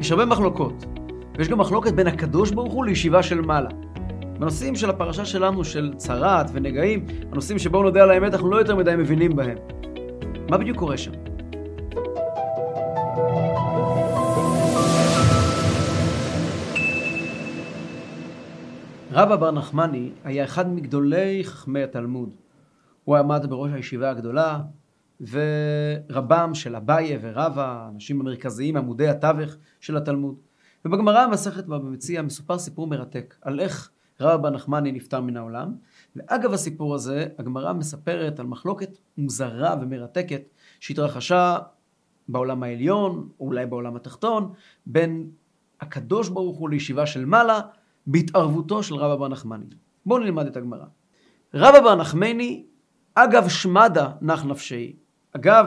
יש הרבה מחלוקות, ויש גם מחלוקת בין הקדוש ברוך הוא לישיבה של מעלה. בנושאים של הפרשה שלנו, של צרת ונגעים, הנושאים שבואו נודה על האמת, אנחנו לא יותר מדי מבינים בהם. מה בדיוק קורה שם? רבא בר נחמני היה אחד מגדולי חכמי התלמוד. הוא עמד בראש הישיבה הגדולה, ורבם של אביי ורבא, האנשים המרכזיים, עמודי התווך של התלמוד. ובגמרא המסכת במציע מסופר סיפור מרתק על איך רבא נחמני נפטר מן העולם. ואגב הסיפור הזה, הגמרא מספרת על מחלוקת מוזרה ומרתקת שהתרחשה בעולם העליון, או אולי בעולם התחתון, בין הקדוש ברוך הוא לישיבה של מעלה, בהתערבותו של רבא בר נחמני. בואו נלמד את הגמרא. רבא בר נחמני, אגב שמדה נח נפשי. אגב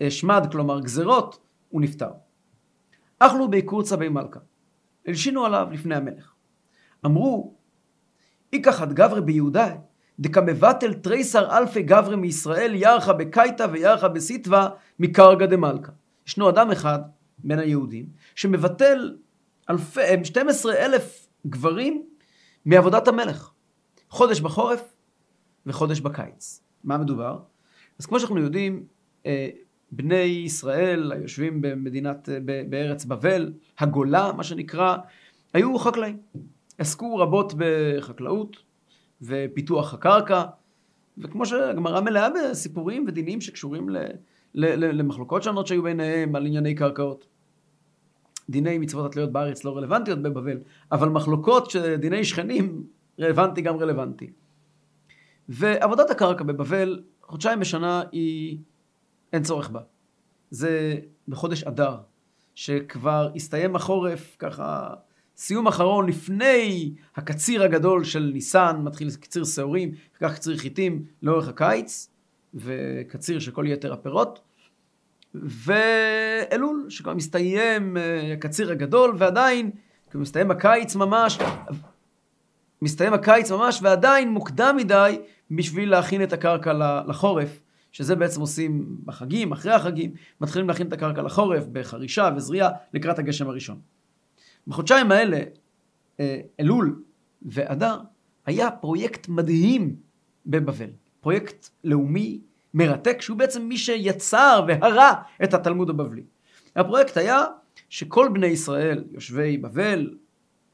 אה, שמד, כלומר גזרות, הוא נפטר. אכלו בעיקור צבי מלכה. הלשינו עליו לפני המלך. אמרו, איקחת גברי ביהודה, דקמבטל תריסר אלפי גברי מישראל ירחה בקייטה וירחה בסיטווה מקרגא דמלכה. ישנו אדם אחד בין היהודים שמבטל אלפי, 12 אלף גברים מעבודת המלך. חודש בחורף וחודש בקיץ. מה מדובר? אז כמו שאנחנו יודעים, אה, בני ישראל היושבים במדינת, אה, בארץ בבל, הגולה, מה שנקרא, היו חקלאים. עסקו רבות בחקלאות ופיתוח הקרקע, וכמו שהגמרא מלאה בסיפורים ודינים שקשורים ל, ל, ל, למחלוקות שונות שהיו ביניהם על ענייני קרקעות. דיני מצוות התלויות בארץ לא רלוונטיות בבבל, אבל מחלוקות שדיני שכנים רלוונטי גם רלוונטי. ועבודת הקרקע בבבל, חודשיים בשנה היא, אין צורך בה. זה בחודש אדר, שכבר הסתיים החורף, ככה, סיום אחרון לפני הקציר הגדול של ניסן, מתחיל קציר שעורים, וכך קציר חיטים לאורך הקיץ, וקציר של כל יתר הפירות. ואלול, שכבר מסתיים אה, הקציר הגדול, ועדיין, כאילו מסתיים הקיץ ממש, מסתיים הקיץ ממש, ועדיין מוקדם מדי בשביל להכין את הקרקע לחורף, שזה בעצם עושים בחגים, אחרי החגים, מתחילים להכין את הקרקע לחורף, בחרישה וזריעה, לקראת הגשם הראשון. בחודשיים האלה, אה, אלול ואדר, היה פרויקט מדהים בבבל. פרויקט לאומי מרתק, שהוא בעצם מי שיצר והרע את התלמוד הבבלי. הפרויקט היה שכל בני ישראל, יושבי בבל,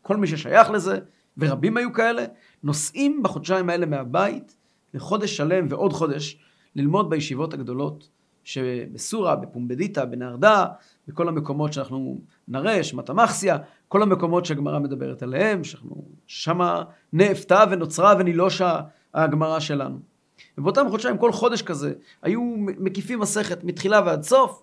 כל מי ששייך לזה, ורבים היו כאלה, נוסעים בחודשיים האלה מהבית לחודש שלם ועוד חודש ללמוד בישיבות הגדולות שבסורה, בפומבדיטה, בנהרדה, בכל המקומות שאנחנו נראה, שמטמחסיה, כל המקומות שהגמרא מדברת עליהם, שאנחנו שמה נאפתה ונוצרה ונילושה הגמרא שלנו. ובאותם חודשיים, כל חודש כזה, היו מקיפים מסכת מתחילה ועד סוף,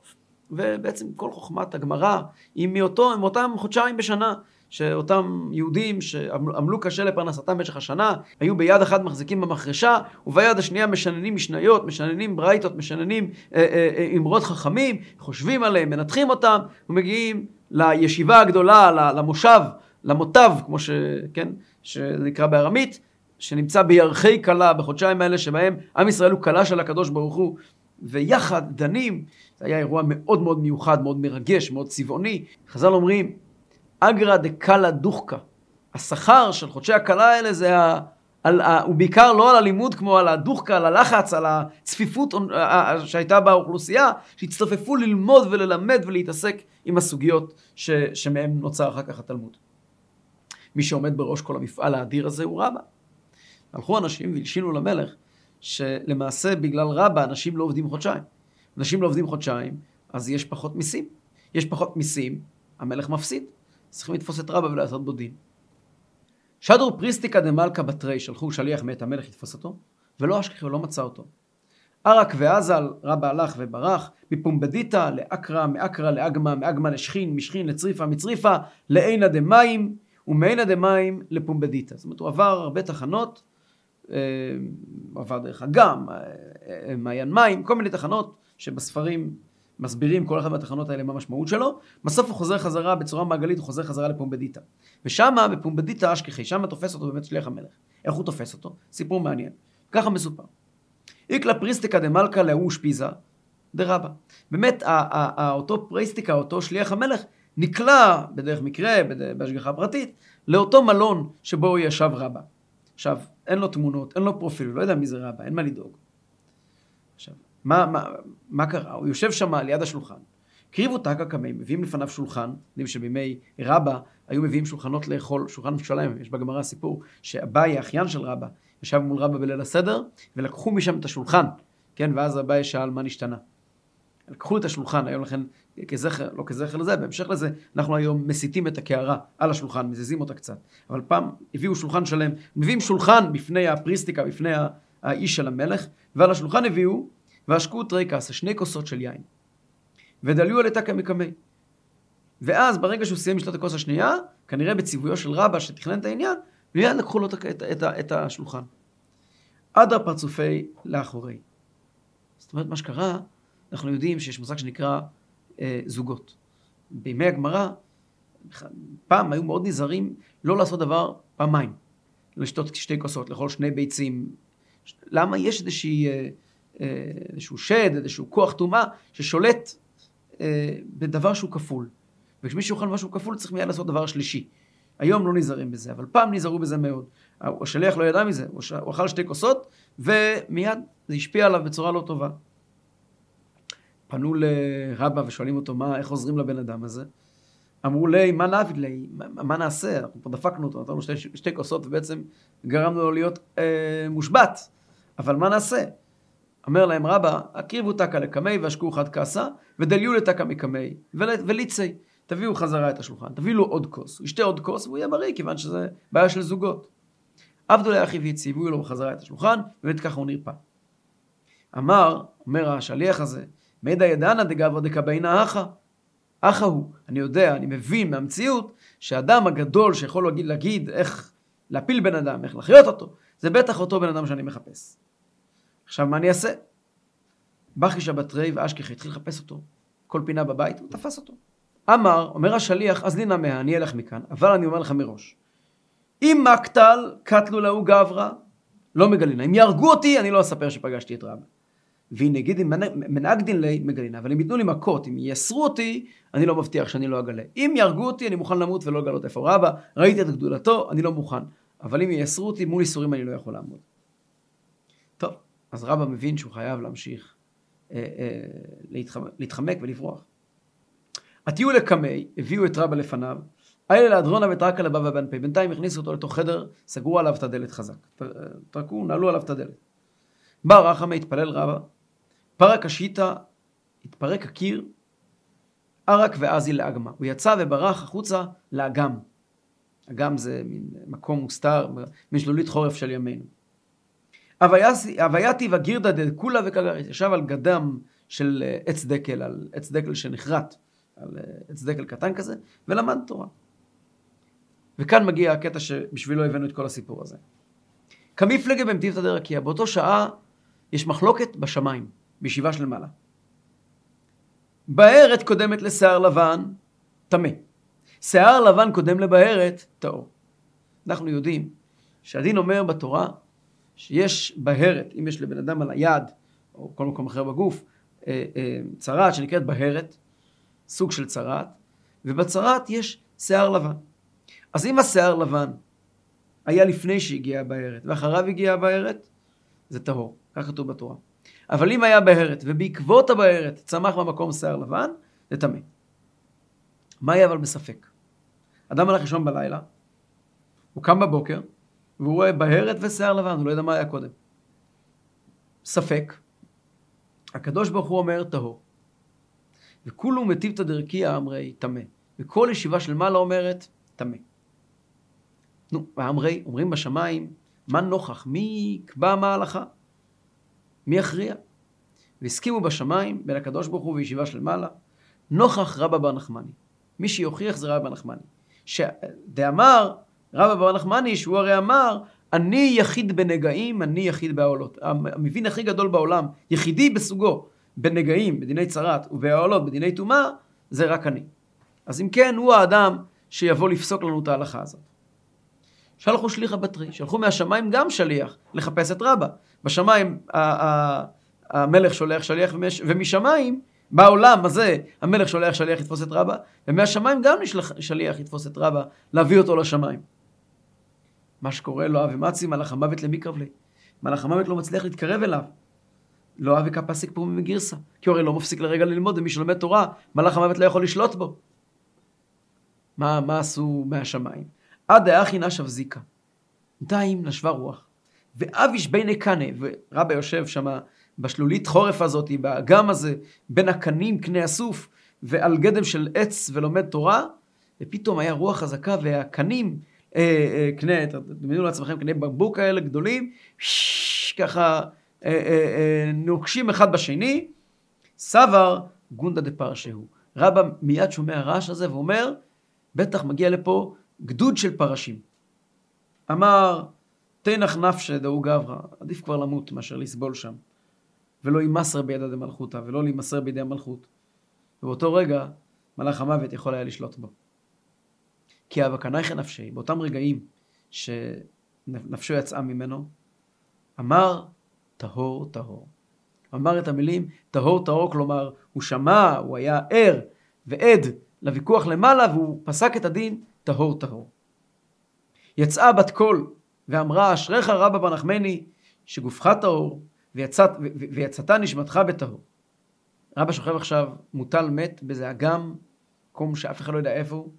ובעצם כל חוכמת הגמרא היא מאותם חודשיים בשנה, שאותם יהודים שעמלו קשה לפרנסתם במשך השנה, היו ביד אחת מחזיקים במחרשה, וביד השנייה משננים משניות, משננים ברייתות, משננים אה, אה, אה, אמרות חכמים, חושבים עליהם, מנתחים אותם, ומגיעים לישיבה הגדולה, למושב, למוטב, כמו שכן, שנקרא בארמית, שנמצא בירחי כלה בחודשיים האלה שבהם עם ישראל הוא כלה של הקדוש ברוך הוא ויחד דנים, זה היה אירוע מאוד מאוד מיוחד, מאוד מרגש, מאוד צבעוני. חז"ל אומרים, אגרא דקלה דוחקה. השכר של חודשי הכלה האלה זה ה... על, ה... הוא בעיקר לא על הלימוד כמו על הדוחקה, על הלחץ, על הצפיפות שהייתה באוכלוסייה, שהצטופפו ללמוד וללמד ולהתעסק עם הסוגיות ש... שמהם נוצר אחר כך התלמוד. מי שעומד בראש כל המפעל האדיר הזה הוא רבא. הלכו אנשים והלשינו למלך, שלמעשה בגלל רבה אנשים לא עובדים חודשיים. אנשים לא עובדים חודשיים, אז יש פחות מיסים. יש פחות מיסים, המלך מפסיד. צריכים לתפוס את רבה ולעשות בו דין. שדור פריסטיקה דמלכה בתרי, שלחו שליח מאת המלך לתפוס אותו, ולא אשכחי, הוא לא מצא אותו. ערק ועזל, רבה הלך וברח, מפומבדיתא לאקרא, מאקרא לאגמא, מאגמא לשכין, משכין לצריפה, מצריפה, לעינא דמים, ומעינא דמים לפומבדיתא. זאת אומרת, הוא עבר הרבה תחנות, אה, עבר דרך אגם, אה, אה, מעיין מים, כל מיני תחנות שבספרים מסבירים כל אחת מהתחנות האלה מה המשמעות שלו, בסוף הוא חוזר חזרה בצורה מעגלית, הוא חוזר חזרה לפומבדיתא. ושמה, בפומבדיתא אשכחי, שמה תופס אותו באמת שליח המלך. איך הוא תופס אותו? סיפור מעניין. ככה מסופר. איקלה פריסטיקה דמלכה להוא שפיזה דרבה. באמת, אותו פריסטיקה, אותו שליח המלך, נקלע בדרך מקרה, בהשגחה פרטית, לאותו מלון שבו ישב רבא. עכשיו, אין לו תמונות, אין לו פרופיל, לא יודע מי זה רבא, אין מה לדאוג. מה, מה, מה קרה? הוא יושב שם ליד השולחן. קריבו תקא קמי, מביאים לפניו שולחן, יודעים שבימי רבא היו מביאים שולחנות לאכול, שולחן שלם, יש בגמרא סיפור שאביי, האחיין של רבא, ישב מול רבא בליל הסדר, ולקחו משם את השולחן, כן, ואז אביי שאל מה נשתנה. לקחו את השולחן, היום לכן כזכר, לא כזכר לזה, בהמשך לזה, אנחנו היום מסיטים את הקערה על השולחן, מזיזים אותה קצת. אבל פעם הביאו שולחן שלם, מביאים שולחן בפני הפריסטיקה, בפני האיש של המלך, ועל השולחן הביאו, והשקו תרי קסה, שני כוסות של יין. ודליו על תקא מקמי. ואז ברגע שהוא סיים לשתות את הכוס השנייה, כנראה בציוויו של רבא שתכנן את העניין, מיד לקחו לו את, את, את, את השולחן. עד הפרצופי לאחורי. זאת אומרת, מה שקרה, אנחנו יודעים שיש מושג שנקרא אה, זוגות. בימי הגמרא, פעם היו מאוד נזהרים לא לעשות דבר פעמיים. לשתות שתי כוסות, לאכול שני ביצים. למה? יש איזושהי, אה, איזשהו שד, איזשהו כוח טומאה ששולט אה, בדבר שהוא כפול. וכשמישהו יאכל משהו כפול צריך מיד לעשות דבר שלישי. היום לא נזהרים בזה, אבל פעם נזהרו בזה מאוד. השליח לא ידע מזה, הוא אכל שתי כוסות, ומיד זה השפיע עליו בצורה לא טובה. פנו לרבא ושואלים אותו, מה, איך עוזרים לבן אדם הזה? אמרו לי, מה נעביד לי? מה, מה נעשה? אנחנו פה דפקנו אותו, נתנו שתי, שתי כוסות ובעצם גרמנו לו להיות אה, מושבת. אבל מה נעשה? אומר להם רבא, הקריבו תקא לקמי והשקו חד כעסה, ודליו לתקא מקמי, וליצי. תביאו חזרה את השולחן, תביאו לו עוד כוס, הוא ישתה עוד כוס והוא יהיה בריא, כיוון שזה בעיה של זוגות. עבדו לאחיו הציבו לו בחזרה את השולחן, ובאמת ככה הוא נרפא. אמר, אומר השליח הזה, מידא ידענא דגברא דקבעינא אחא. אחא הוא. אני יודע, אני מבין מהמציאות, שהאדם הגדול שיכול להגיד, להגיד איך להפיל בן אדם, איך לחיות אותו, זה בטח אותו בן אדם שאני מחפש. עכשיו, מה אני אעשה? בכי שבתרי ואשכחי התחיל לחפש אותו. כל פינה בבית, הוא תפס אותו. אמר, אומר השליח, אז נינא מאה, אני אלך מכאן, אבל אני אומר לך מראש. אם מקטל, קטלו להו גברא, לא מגלינה. אם יהרגו אותי, אני לא אספר שפגשתי את רבא. והנה גיד מנגדין לי מגלינה, אבל אם ייתנו לי מכות, אם יאסרו אותי, אני לא מבטיח שאני לא אגלה. אם יהרגו אותי, אני מוכן למות ולא לגלות איפה רבא, ראיתי את גדולתו, אני לא מוכן. אבל אם יאסרו אותי, מול ייסורים אני לא יכול לעמוד. אז רבא מבין שהוא חייב להמשיך אה, אה, להתחמק, ולברוח. הטיול לקמי, הביאו את רבא לפניו, איילה לאדרונה וטרקה לבבא בן פי. בינתיים הכניסו אותו לתוך חדר, סגרו עליו את הדלת חזק. טרקו, נעלו עליו את הדלת. בא רחמה, התפלל רבא, פרק השיטה, התפרק הקיר, ערק ועזי לאגמה. הוא יצא וברח החוצה לאגם. אגם זה מין מקום מוסתר, מין שלולית חורף של ימינו. הווייתי וגירדא דקולה וקגריס, ישב על גדם של אה, עץ דקל, על עץ דקל שנחרט, על אה, עץ דקל קטן כזה, ולמד תורה. וכאן מגיע הקטע שבשבילו הבאנו את כל הסיפור הזה. כמפלגה במטיבתא דרקיע, באותו שעה יש מחלוקת בשמיים. בישיבה של מעלה. בהרת קודמת לשיער לבן, טמא. שיער לבן קודם לבהרת, טהור. אנחנו יודעים שהדין אומר בתורה שיש בהרת, אם יש לבן אדם על היד, או כל מקום אחר בגוף, אה, אה, צרעת שנקראת בהרת, סוג של צרעת, ובצרעת יש שיער לבן. אז אם השיער לבן היה לפני שהגיעה הבהרת, ואחריו הגיעה הבהרת, זה טהור. כך כתוב בתורה. אבל אם היה בהרת, ובעקבות הבהרת צמח במקום שיער לבן, זה טמא. מה יהיה אבל בספק? אדם הלך לישון בלילה, הוא קם בבוקר, והוא רואה בהרת ושיער לבן, הוא לא יודע מה היה קודם. ספק. הקדוש ברוך הוא אומר טהור. וכולו מטיבתא דרכיה אמרי טמא. וכל ישיבה של מעלה אומרת טמא. נו, ואמרי, אומרים בשמיים, מה נוכח? מי יקבע מה ההלכה? מי יכריע? והסכימו בשמיים בין הקדוש ברוך הוא וישיבה של מעלה, נוכח רבא בר נחמני. מי שיוכיח זה רבא בר נחמני. דאמר רבא בר נחמני, שהוא הרי אמר, אני יחיד בנגעים, אני יחיד בעולות. המבין הכי גדול בעולם, יחידי בסוגו, בנגעים, בדיני צרת, ובעולות, בדיני טומאה, זה רק אני. אז אם כן, הוא האדם שיבוא לפסוק לנו את ההלכה הזאת. שלחו שליחה בתרי, שלחו מהשמיים גם שליח לחפש את רבא. בשמיים המלך שולח שליח, ומשמיים בעולם הזה המלך שולח שליח לתפוס את רבא, ומהשמיים גם נשלח שליח לתפוס את רבא, להביא אותו לשמיים. מה שקורה לא אבי מצי, מלאך המוות למקרב לי. מלאך המוות לא מצליח להתקרב אליו. לא אבי כפסיק פה מגרסה. כי הרי לא מפסיק לרגע ללמוד, ומי שלומד תורה, מלאך המוות לא יכול לשלוט בו. מה, מה עשו מהשמיים? עד האחי נשב זיקה. בינתיים נשבה רוח. ואביש ביני קנה, ורבא יושב שם בשלולית חורף הזאת, באגם הזה, בין הקנים, קנה הסוף, ועל גדם של עץ ולומד תורה, ופתאום היה רוח חזקה והקנים, אה, אה, קנה, תדמיינו לעצמכם קנה בקבוק כאלה גדולים, שש, ככה אה, אה, אה, נוקשים אחד בשני, סבר גונדה דפרשהו. רבא מיד שומע הרעש הזה ואומר, בטח מגיע לפה גדוד של פרשים. אמר, תנח נפשא דאו גברא, עדיף כבר למות מאשר לסבול שם. ולא יימסר בידע דמלכותא, ולא להימסר בידי המלכות. ובאותו רגע, מלאך המוות יכול היה לשלוט בו. כי אבא קנייכא נפשי, באותם רגעים שנפשו יצאה ממנו, אמר טהור טהור. אמר את המילים טהור טהור, כלומר, הוא שמע, הוא היה ער ועד לוויכוח למעלה, והוא פסק את הדין טהור טהור. יצאה בת קול ואמרה, אשריך רבא בר נחמני, שגופך טהור, ויצאת, ויצאת נשמתך בטהור. רבא שוכב עכשיו מוטל מת באיזה אגם, מקום שאף אחד לא יודע איפה הוא.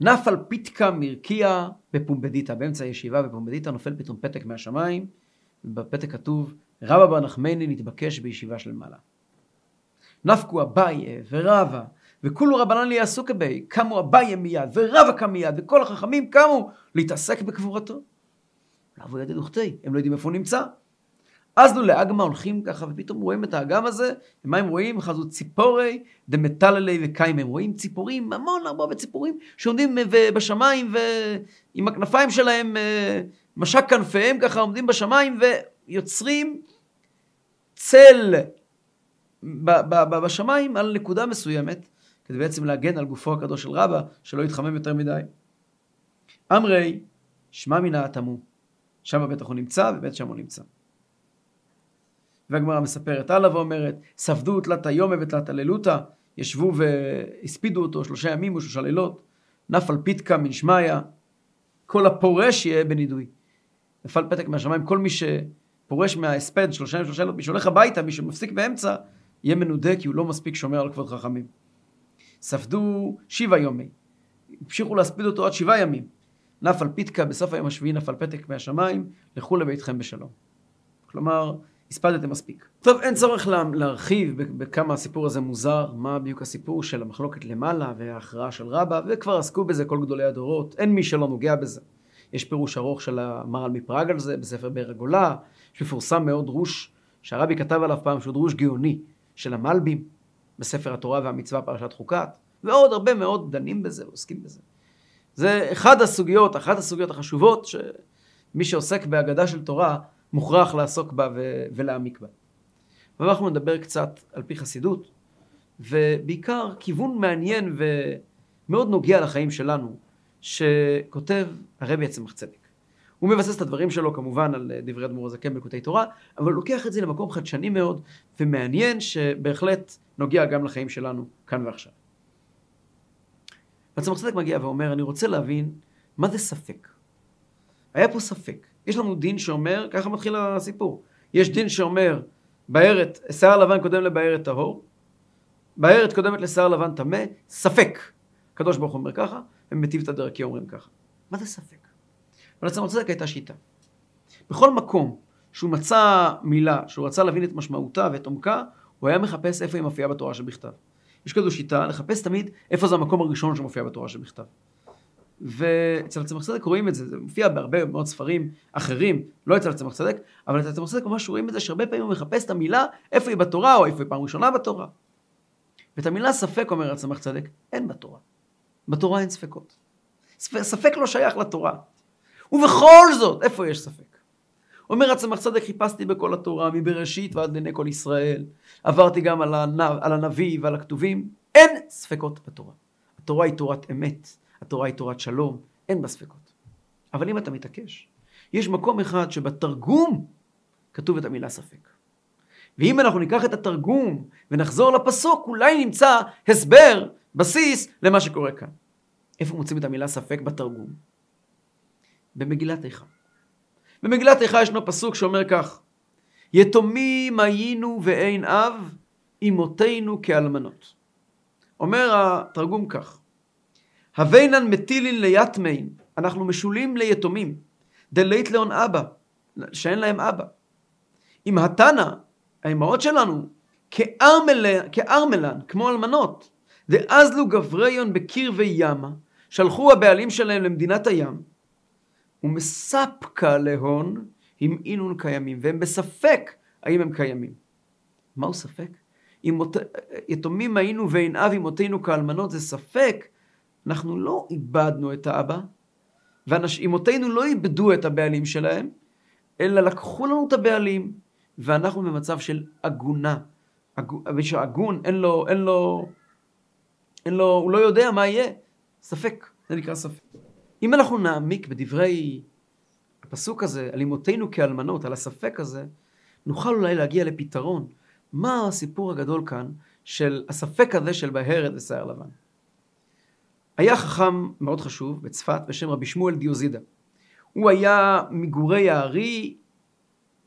נפל פיתקה מרקיע בפומבדיתא, באמצע הישיבה בפומבדיתא נופל פתאום פתק מהשמיים, ובפתק כתוב, רבא בר נחמני נתבקש בישיבה של מעלה. נפקו אביי ורבא וכולו רבנן לי יעשו כבי, קמו אביי מיד, ורבא קם מיד, וכל החכמים קמו להתעסק בקבורתו. לבוא ידי דוכתי, הם לא יודעים איפה הוא נמצא. אז נו לאגמה הולכים ככה, ופתאום רואים את האגם הזה, ומה הם רואים? חזו ציפורי דמטללי וקיים. הם רואים ציפורים, המון הרבה ציפורים, שעומדים בשמיים, ועם הכנפיים שלהם, אה, משק כנפיהם ככה, עומדים בשמיים, ויוצרים צל בשמיים על נקודה מסוימת, כדי בעצם להגן על גופו הקדוש של רבא, שלא יתחמם יותר מדי. אמרי, שמע מן האטמו. שם בטח הוא נמצא, ובית שם הוא נמצא. והגמרא מספרת הלאה ואומרת, ספדו תלת היומה ותלת הללותא, ישבו והספידו אותו שלושה ימים ושלושה לילות, נפל פיתקה מן שמיא, כל הפורש יהיה בנידוי. נפל פתק מהשמיים, כל מי שפורש מההספד שלושה ימים ושלושה לילות, מי שהולך הביתה, מי שמפסיק באמצע, יהיה מנודה כי הוא לא מספיק שומר על כבוד חכמים. ספדו שבעה יומי, המשיכו להספיד אותו עד שבעה ימים. נפל פיתקה, בסוף היום השביעי נפל פתק מהשמיים, לכו לביתכם בשלום. כלומר, הספדתם מספיק. טוב, אין צורך לה, להרחיב בכמה הסיפור הזה מוזר, מה בדיוק הסיפור של המחלוקת למעלה וההכרעה של רבא, וכבר עסקו בזה כל גדולי הדורות, אין מי שלא נוגע בזה. יש פירוש ארוך של המהר"ל מפראג על זה, בספר באר הגולה, שמפורסם מאוד דרוש, שהרבי כתב עליו פעם שהוא דרוש גאוני, של המלבים, בספר התורה והמצווה פרשת חוקת, ועוד הרבה מאוד דנים בזה ועוסקים בזה. זה אחד הסוגיות, אחת הסוגיות החשובות שמי שעוסק בהגדה של תורה מוכרח לעסוק בה ו- ולהעמיק בה. ואנחנו נדבר קצת על פי חסידות, ובעיקר כיוון מעניין ומאוד נוגע לחיים שלנו, שכותב הרבי עצמך צדק. הוא מבסס את הדברים שלו כמובן על דברי אדמו"ר הזקן בלקוטי תורה, אבל הוא לוקח את זה למקום חדשני מאוד ומעניין שבהחלט נוגע גם לחיים שלנו כאן ועכשיו. ועצמך צדק מגיע ואומר, אני רוצה להבין מה זה ספק. היה פה ספק. יש לנו דין שאומר, ככה מתחיל הסיפור. יש דין שאומר, בארת, שיער לבן קודם לבארת טהור, בארת קודמת לשיער לבן טמא, ספק. הקדוש ברוך אומר ככה, ומטיב את הדרכי אומרים ככה. מה זה ספק? ולצמח צדק הייתה שיטה. בכל מקום שהוא מצא מילה, שהוא רצה להבין את משמעותה ואת עומקה, הוא היה מחפש איפה היא מופיעה בתורה שבכתב. יש כזו שיטה לחפש תמיד איפה זה המקום הראשון שמופיע בתורה שבכתב. ואצל הצמח צדק רואים את זה, זה מופיע בהרבה מאוד ספרים אחרים, לא אצל הצמח צדק, אבל אצל הצמח צדק ממש רואים את זה שהרבה פעמים הוא מחפש את המילה איפה היא בתורה או איפה היא פעם ראשונה בתורה. ואת המילה ספק, אומר הצמח צדק, אין בתורה. בתורה אין ספקות. ספק לא שייך לתורה. ובכל זאת, איפה יש ספק? אומר הצמח צדק, חיפשתי בכל התורה, מבראשית ועד לעיני כל ישראל. עברתי גם על, על הנביא ועל הכתובים. אין ספקות בתורה. התורה היא תורת אמת. התורה היא תורת שלום, אין בה ספקות. אבל אם אתה מתעקש, יש מקום אחד שבתרגום כתוב את המילה ספק. ואם אנחנו ניקח את התרגום ונחזור לפסוק, אולי נמצא הסבר, בסיס, למה שקורה כאן. איפה מוצאים את המילה ספק בתרגום? במגילת איכה. במגילת איכה ישנו פסוק שאומר כך: יתומים היינו ואין אב, אמותינו כאלמנות. אומר התרגום כך: הווינן מטילין ליתמין, אנחנו משולים ליתומים, דלית לאון אבא, שאין להם אבא. אם התנא, האמהות שלנו, כארמלן, כמו אלמנות, דאזלו גבריון בקרבי ימה, שלחו הבעלים שלהם למדינת הים, ומספקה להון אם אינון קיימים, והם בספק האם הם קיימים. מהו ספק? אם ות... יתומים היינו ואין אב אמותינו כאלמנות, זה ספק. אנחנו לא איבדנו את האבא, ואמותינו לא איבדו את הבעלים שלהם, אלא לקחו לנו את הבעלים, ואנחנו במצב של עגונה. מי שעגון, אין לו, אין לו, אין לו, הוא לא יודע מה יהיה. ספק, זה נקרא ספק. אם אנחנו נעמיק בדברי הפסוק הזה, על אמותינו כאלמנות, על הספק הזה, נוכל אולי להגיע לפתרון. מה הסיפור הגדול כאן של הספק הזה של בהרת ושיער לבן? היה חכם מאוד חשוב בצפת בשם רבי שמואל דיוזידה. הוא היה מגורי הארי,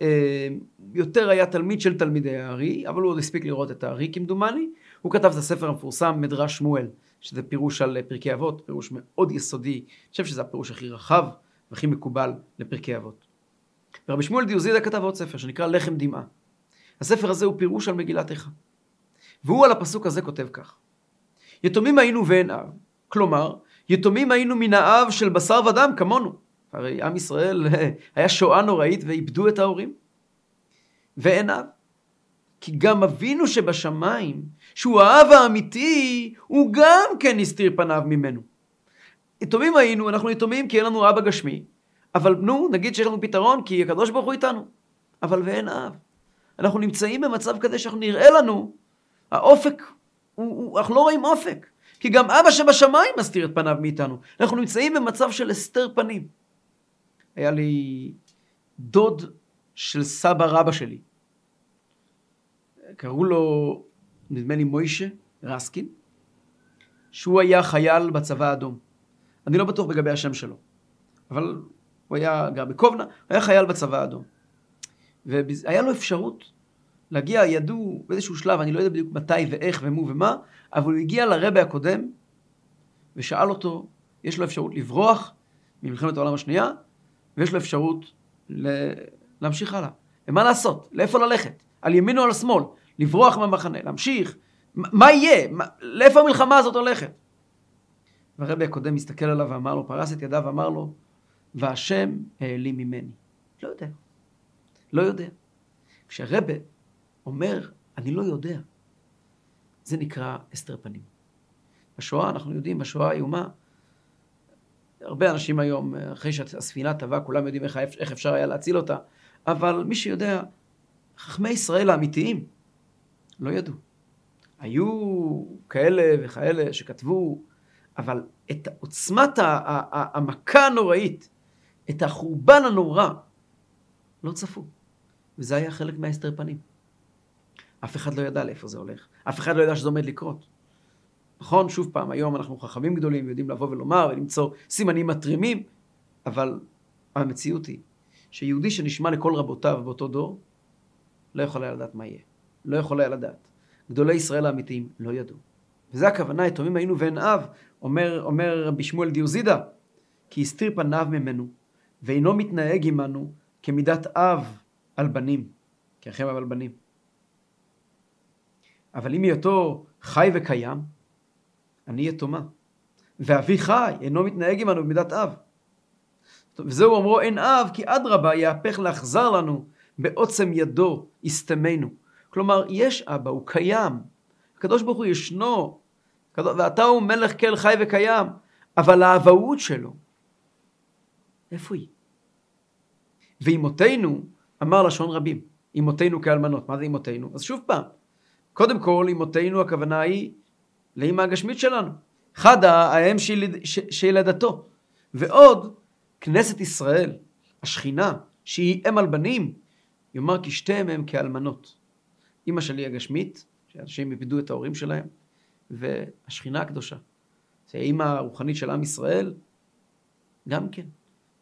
אה, יותר היה תלמיד של תלמידי הארי, אבל הוא עוד הספיק לראות את הארי כמדומני. הוא כתב את הספר המפורסם מדרש שמואל, שזה פירוש על פרקי אבות, פירוש מאוד יסודי. אני חושב שזה הפירוש הכי רחב והכי מקובל לפרקי אבות. ורבי שמואל דיוזידה כתב עוד ספר שנקרא לחם דמעה. הספר הזה הוא פירוש על מגילת איכה. והוא על הפסוק הזה כותב כך: יתומים היינו ואין אב, כלומר, יתומים היינו מן האב של בשר ודם כמונו. הרי עם ישראל היה שואה נוראית ואיבדו את ההורים. ואין אב. כי גם אבינו שבשמיים, שהוא האב האמיתי, הוא גם כן הסתיר פניו ממנו. יתומים היינו, אנחנו יתומים כי אין לנו אבא גשמי, אבל נו, נגיד שיש לנו פתרון כי הקדוש ברוך הוא איתנו. אבל ואין אב. אנחנו נמצאים במצב כזה שאנחנו נראה לנו, האופק, הוא, הוא, אנחנו לא רואים אופק. כי גם אבא שבשמיים מסתיר את פניו מאיתנו. אנחנו נמצאים במצב של הסתר פנים. היה לי דוד של סבא רבא שלי. קראו לו, נדמה לי, מוישה רסקין, שהוא היה חייל בצבא האדום. אני לא בטוח לגבי השם שלו, אבל הוא היה גר בקובנה, הוא היה חייל בצבא האדום. והיה לו אפשרות להגיע, ידעו באיזשהו שלב, אני לא יודע בדיוק מתי ואיך ומו ומה, אבל הוא הגיע לרבה הקודם ושאל אותו, יש לו אפשרות לברוח ממלחמת העולם השנייה, ויש לו אפשרות ל... להמשיך הלאה. ומה לעשות? לאיפה ללכת? על ימין או על שמאל? לברוח מהמחנה, להמשיך? מה יהיה? מה... לאיפה המלחמה הזאת הולכת? והרבי הקודם מסתכל עליו ואמר לו, פרס את ידיו ואמר לו, והשם העלים ממני. לא יודע. לא יודע. כשהרבה אומר, אני לא יודע, זה נקרא הסתר פנים. בשואה, אנחנו יודעים, בשואה האיומה, הרבה אנשים היום, אחרי שהספינה טבעה, כולם יודעים איך, איך אפשר היה להציל אותה, אבל מי שיודע, חכמי ישראל האמיתיים לא ידעו. היו כאלה וכאלה שכתבו, אבל את עוצמת המכה הנוראית, את החורבן הנורא, לא צפו. וזה היה חלק מההסתר פנים. אף אחד לא ידע לאיפה זה הולך. אף אחד לא ידע שזה עומד לקרות. נכון, שוב פעם, היום אנחנו חכמים גדולים ויודעים לבוא ולומר ולמצוא סימנים מתרימים, אבל המציאות היא שיהודי שנשמע לכל רבותיו באותו דור, לא יכול היה לדעת מה יהיה. לא יכול היה לדעת. גדולי ישראל האמיתיים לא ידעו. וזה הכוונה, יתומים היינו ואין אב, אומר, אומר רבי שמואל דיוזידה, כי הסתיר פניו ממנו, ואינו מתנהג עמנו כמידת אב על בנים, כאחים על בנים. אבל אם היותו חי וקיים, אני יתומה. ואבי חי, אינו מתנהג עמנו במידת אב. וזהו אומרו אין אב, כי אדרבה יהפך לאכזר לנו בעוצם ידו יסתמנו. כלומר, יש אבא, הוא קיים. הקדוש ברוך הוא ישנו, ואתה הוא מלך כל חי וקיים, אבל האבהות שלו, איפה היא? ואימותינו, אמר לשון רבים, אימותינו כאלמנות. מה זה אימותינו? אז שוב פעם, קודם כל, אימותינו הכוונה היא לאמא הגשמית שלנו. חדה, האם שילדתו. ועוד, כנסת ישראל, השכינה, שהיא אם על בנים, יאמר כי שתיהם הם כאלמנות. אימא שלי הגשמית, שאנשים איבדו את ההורים שלהם, והשכינה הקדושה, זה האימא הרוחנית של עם ישראל, גם כן.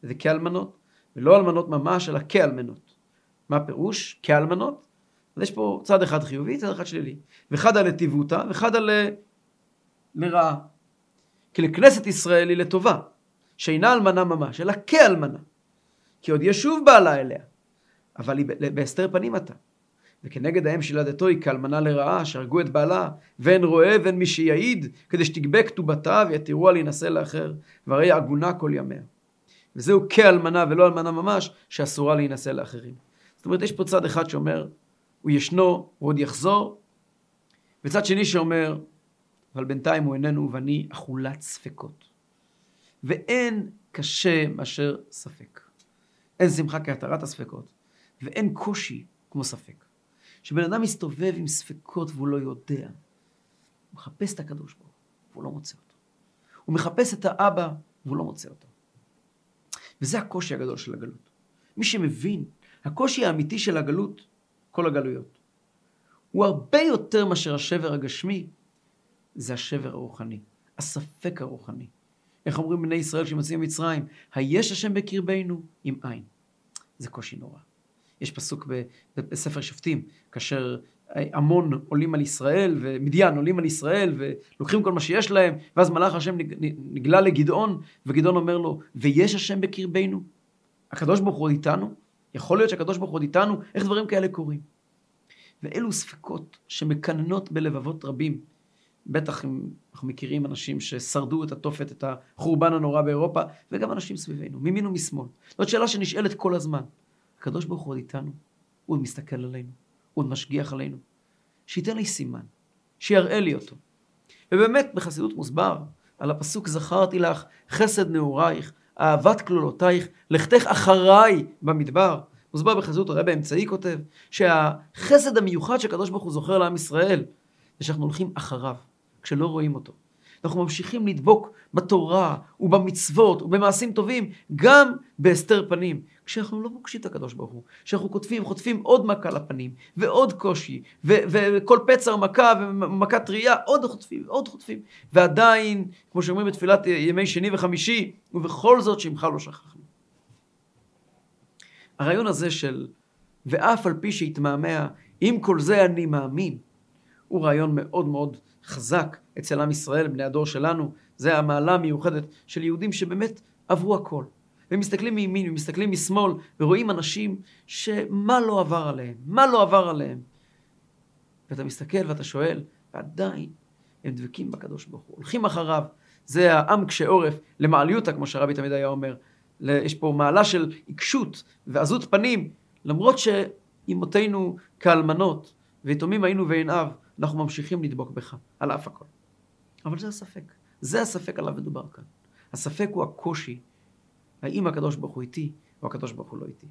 זה כאלמנות, ולא אלמנות ממש, אלא כאלמנות. מה הפירוש? כאלמנות. אז יש פה צד אחד חיובי, צד אחד שלילי. ואחד על נתיבותה, ואחד על אה, לרעה. כי לכנסת ישראל היא לטובה, שאינה אלמנה ממש, אלא כאלמנה. כי עוד ישוב בעלה אליה, אבל היא בהסתר פנים אתה. וכנגד האם שילדתו היא כאלמנה לרעה, שהרגו את בעלה, ואין רואה ואין מי שיעיד, כדי שתגבה כתובתה ויתירוה להינשא לאחר, והרי עגונה כל ימיה. וזהו כאלמנה ולא אלמנה ממש, שאסורה להינשא לאחרים. זאת אומרת, יש פה צד אחד שאומר, הוא ישנו, הוא עוד יחזור, וצד שני שאומר, אבל בינתיים הוא איננו, ואני אכולת ספקות. ואין קשה מאשר ספק. אין שמחה כהתרת הספקות, ואין קושי כמו ספק. שבן אדם מסתובב עם ספקות והוא לא יודע, הוא מחפש את הקדוש ברוך הוא, והוא לא מוצא אותו. הוא מחפש את האבא והוא לא מוצא אותו. וזה הקושי הגדול של הגלות. מי שמבין, הקושי האמיתי של הגלות, כל הגלויות, הוא הרבה יותר מאשר השבר הגשמי, זה השבר הרוחני, הספק הרוחני. איך אומרים בני ישראל כשמצאים במצרים? היש השם בקרבנו עם עין. זה קושי נורא. יש פסוק בספר שופטים, כאשר עמון עולים על ישראל, ומדיין עולים על ישראל, ולוקחים כל מה שיש להם, ואז מלאך השם נגלה לגדעון, וגדעון אומר לו, ויש השם בקרבנו? הקדוש ברוך הוא איתנו? יכול להיות שהקדוש ברוך הוא עוד איתנו? איך דברים כאלה קורים? ואלו ספקות שמקננות בלבבות רבים. בטח אם אנחנו מכירים אנשים ששרדו את התופת, את החורבן הנורא באירופה, וגם אנשים סביבנו, מימין ומשמאל. זאת שאלה שנשאלת כל הזמן. הקדוש ברוך הוא עוד איתנו, הוא עוד מסתכל עלינו, הוא עוד משגיח עלינו. שייתן לי סימן, שיראה לי אותו. ובאמת בחסידות מוסבר על הפסוק זכרתי לך חסד נעורייך, אהבת כלולותייך, לכתך אחריי במדבר. מוסבר בחסידות הרבה אמצעי כותב שהחסד המיוחד שהקדוש ברוך הוא זוכר לעם ישראל זה שאנחנו הולכים אחריו כשלא רואים אותו. אנחנו ממשיכים לדבוק בתורה ובמצוות ובמעשים טובים גם בהסתר פנים. כשאנחנו לא פוגשים את הקדוש ברוך הוא, כשאנחנו כותבים, חוטפים עוד מכה לפנים, ועוד קושי, וכל פצע מכה ומכה טריה, עוד חוטפים, עוד חוטפים, ועדיין, כמו שאומרים בתפילת ימי שני וחמישי, ובכל זאת שמך לא שכחנו. הרעיון הזה של ואף על פי שהתמהמה, עם כל זה אני מאמין, הוא רעיון מאוד מאוד חזק אצל עם ישראל, בני הדור שלנו. זה המעלה המיוחדת של יהודים שבאמת עברו הכל. ומסתכלים מימין ומסתכלים משמאל, ורואים אנשים שמה לא עבר עליהם, מה לא עבר עליהם. ואתה מסתכל ואתה שואל, ועדיין הם דבקים בקדוש ברוך הוא, הולכים אחריו. זה העם קשה עורף למעליותא, כמו שהרבי תמיד היה אומר. יש פה מעלה של עיקשות ועזות פנים, למרות שאימותינו כאלמנות, ויתומים היינו ואין אב, אנחנו ממשיכים לדבוק בך, על אף הכל. אבל זה הספק. זה הספק עליו מדובר כאן. הספק הוא הקושי האם הקדוש ברוך הוא איתי, או הקדוש ברוך הוא לא איתי.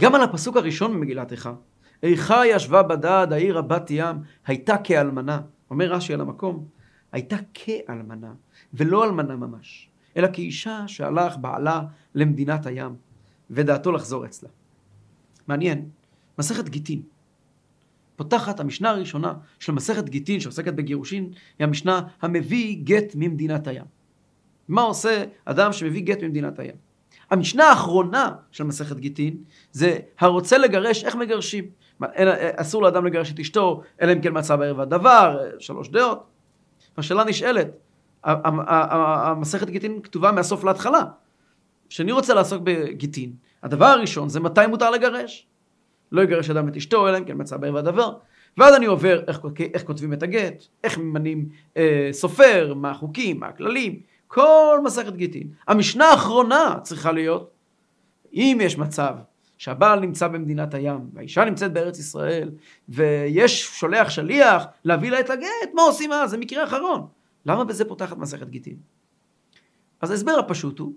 גם על הפסוק הראשון במגילת איכה, איכה ישבה בדד העיר הבת ים, הייתה כאלמנה. אומר רש"י על המקום, הייתה כאלמנה, ולא אלמנה ממש, אלא כאישה שהלך בעלה למדינת הים, ודעתו לחזור אצלה. מעניין, מסכת גיטין. פותחת המשנה הראשונה של מסכת גיטין שעוסקת בגירושין, היא המשנה המביא גט ממדינת הים. מה עושה אדם שמביא גט ממדינת הים? המשנה האחרונה של מסכת גיטין זה הרוצה לגרש, איך מגרשים? אסור לאדם לגרש את אשתו, אלא אם כן מצא בערב הדבר, שלוש דעות. השאלה נשאלת, המסכת גיטין כתובה מהסוף להתחלה. כשאני רוצה לעסוק בגיטין, הדבר הראשון זה מתי מותר לגרש. לא יגרש אדם את אשתו, אלא אם כן מצא בערב הדבר. ואז אני עובר איך, איך כותבים את הגט, איך ממנים אה, סופר, מה החוקים, מה הכללים, כל מסכת גיטין. המשנה האחרונה צריכה להיות, אם יש מצב שהבעל נמצא במדינת הים, והאישה נמצאת בארץ ישראל, ויש שולח שליח להביא לה את הגט, מה עושים אז? זה מקרה אחרון. למה בזה פותחת מסכת גיטין? אז ההסבר הפשוט הוא,